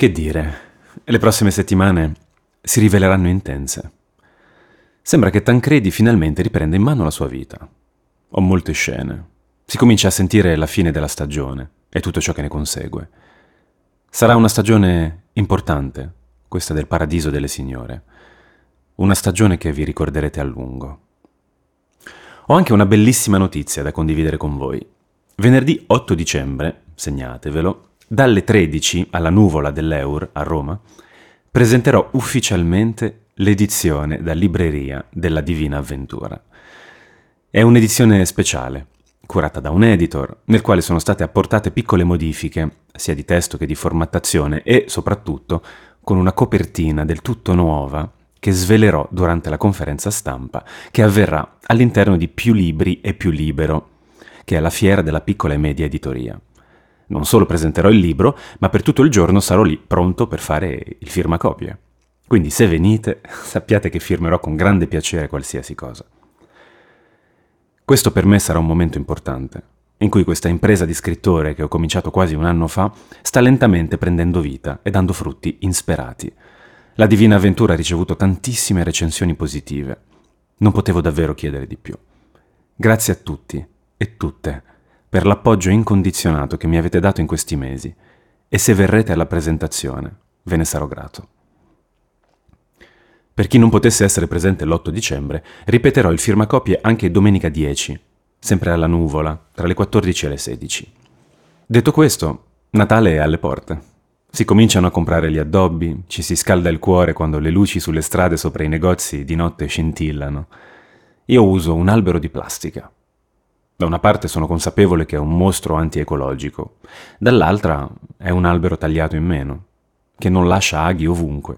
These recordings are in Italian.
Che dire, le prossime settimane si riveleranno intense. Sembra che Tancredi finalmente riprenda in mano la sua vita. Ho molte scene. Si comincia a sentire la fine della stagione e tutto ciò che ne consegue. Sarà una stagione importante, questa del Paradiso delle Signore. Una stagione che vi ricorderete a lungo. Ho anche una bellissima notizia da condividere con voi. Venerdì 8 dicembre, segnatevelo, dalle 13 alla nuvola dell'Eur a Roma, presenterò ufficialmente l'edizione da libreria della Divina Avventura. È un'edizione speciale, curata da un editor, nel quale sono state apportate piccole modifiche, sia di testo che di formattazione, e soprattutto con una copertina del tutto nuova che svelerò durante la conferenza stampa che avverrà all'interno di Più Libri e Più Libero, che è la fiera della piccola e media editoria. Non solo presenterò il libro, ma per tutto il giorno sarò lì pronto per fare il firmacopie. Quindi se venite, sappiate che firmerò con grande piacere qualsiasi cosa. Questo per me sarà un momento importante, in cui questa impresa di scrittore che ho cominciato quasi un anno fa sta lentamente prendendo vita e dando frutti insperati. La Divina Avventura ha ricevuto tantissime recensioni positive. Non potevo davvero chiedere di più. Grazie a tutti e tutte per l'appoggio incondizionato che mi avete dato in questi mesi e se verrete alla presentazione ve ne sarò grato. Per chi non potesse essere presente l'8 dicembre, ripeterò il firmacopie anche domenica 10, sempre alla nuvola, tra le 14 e le 16. Detto questo, Natale è alle porte. Si cominciano a comprare gli addobbi, ci si scalda il cuore quando le luci sulle strade sopra i negozi di notte scintillano. Io uso un albero di plastica. Da una parte sono consapevole che è un mostro antiecologico, dall'altra è un albero tagliato in meno, che non lascia aghi ovunque,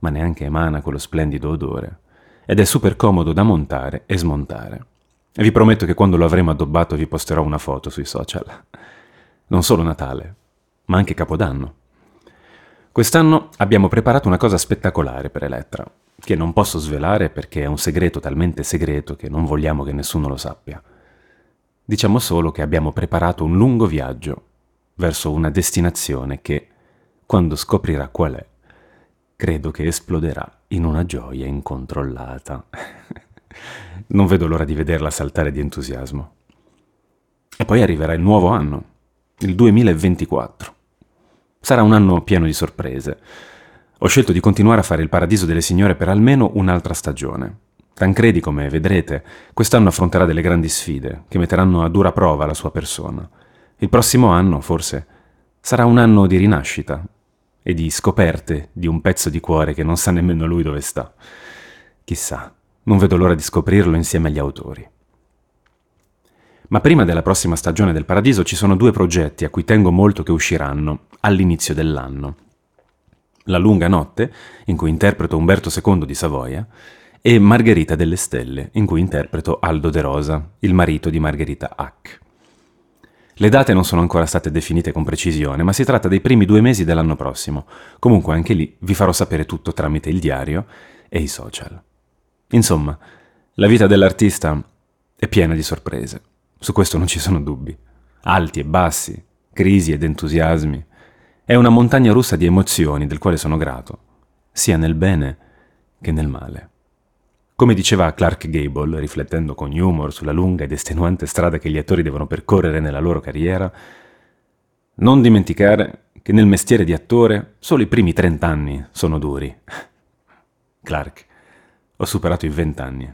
ma neanche emana quello splendido odore, ed è super comodo da montare e smontare. E vi prometto che quando lo avremo addobbato vi posterò una foto sui social. Non solo Natale, ma anche Capodanno. Quest'anno abbiamo preparato una cosa spettacolare per Elettra, che non posso svelare perché è un segreto talmente segreto che non vogliamo che nessuno lo sappia. Diciamo solo che abbiamo preparato un lungo viaggio verso una destinazione che, quando scoprirà qual è, credo che esploderà in una gioia incontrollata. non vedo l'ora di vederla saltare di entusiasmo. E poi arriverà il nuovo anno, il 2024. Sarà un anno pieno di sorprese. Ho scelto di continuare a fare il Paradiso delle Signore per almeno un'altra stagione. Tancredi, come vedrete, quest'anno affronterà delle grandi sfide che metteranno a dura prova la sua persona. Il prossimo anno, forse, sarà un anno di rinascita e di scoperte di un pezzo di cuore che non sa nemmeno lui dove sta. Chissà, non vedo l'ora di scoprirlo insieme agli autori. Ma prima della prossima stagione del Paradiso ci sono due progetti a cui tengo molto che usciranno all'inizio dell'anno. La lunga notte, in cui interpreto Umberto II di Savoia, e Margherita delle Stelle, in cui interpreto Aldo De Rosa, il marito di Margherita Hack. Le date non sono ancora state definite con precisione, ma si tratta dei primi due mesi dell'anno prossimo. Comunque anche lì vi farò sapere tutto tramite il diario e i social. Insomma, la vita dell'artista è piena di sorprese. Su questo non ci sono dubbi. Alti e bassi, crisi ed entusiasmi. È una montagna russa di emozioni del quale sono grato, sia nel bene che nel male. Come diceva Clark Gable, riflettendo con humor sulla lunga ed estenuante strada che gli attori devono percorrere nella loro carriera, non dimenticare che nel mestiere di attore solo i primi 30 anni sono duri. Clark, ho superato i 20 anni,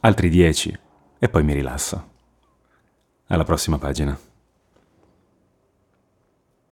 altri 10 e poi mi rilasso. Alla prossima pagina.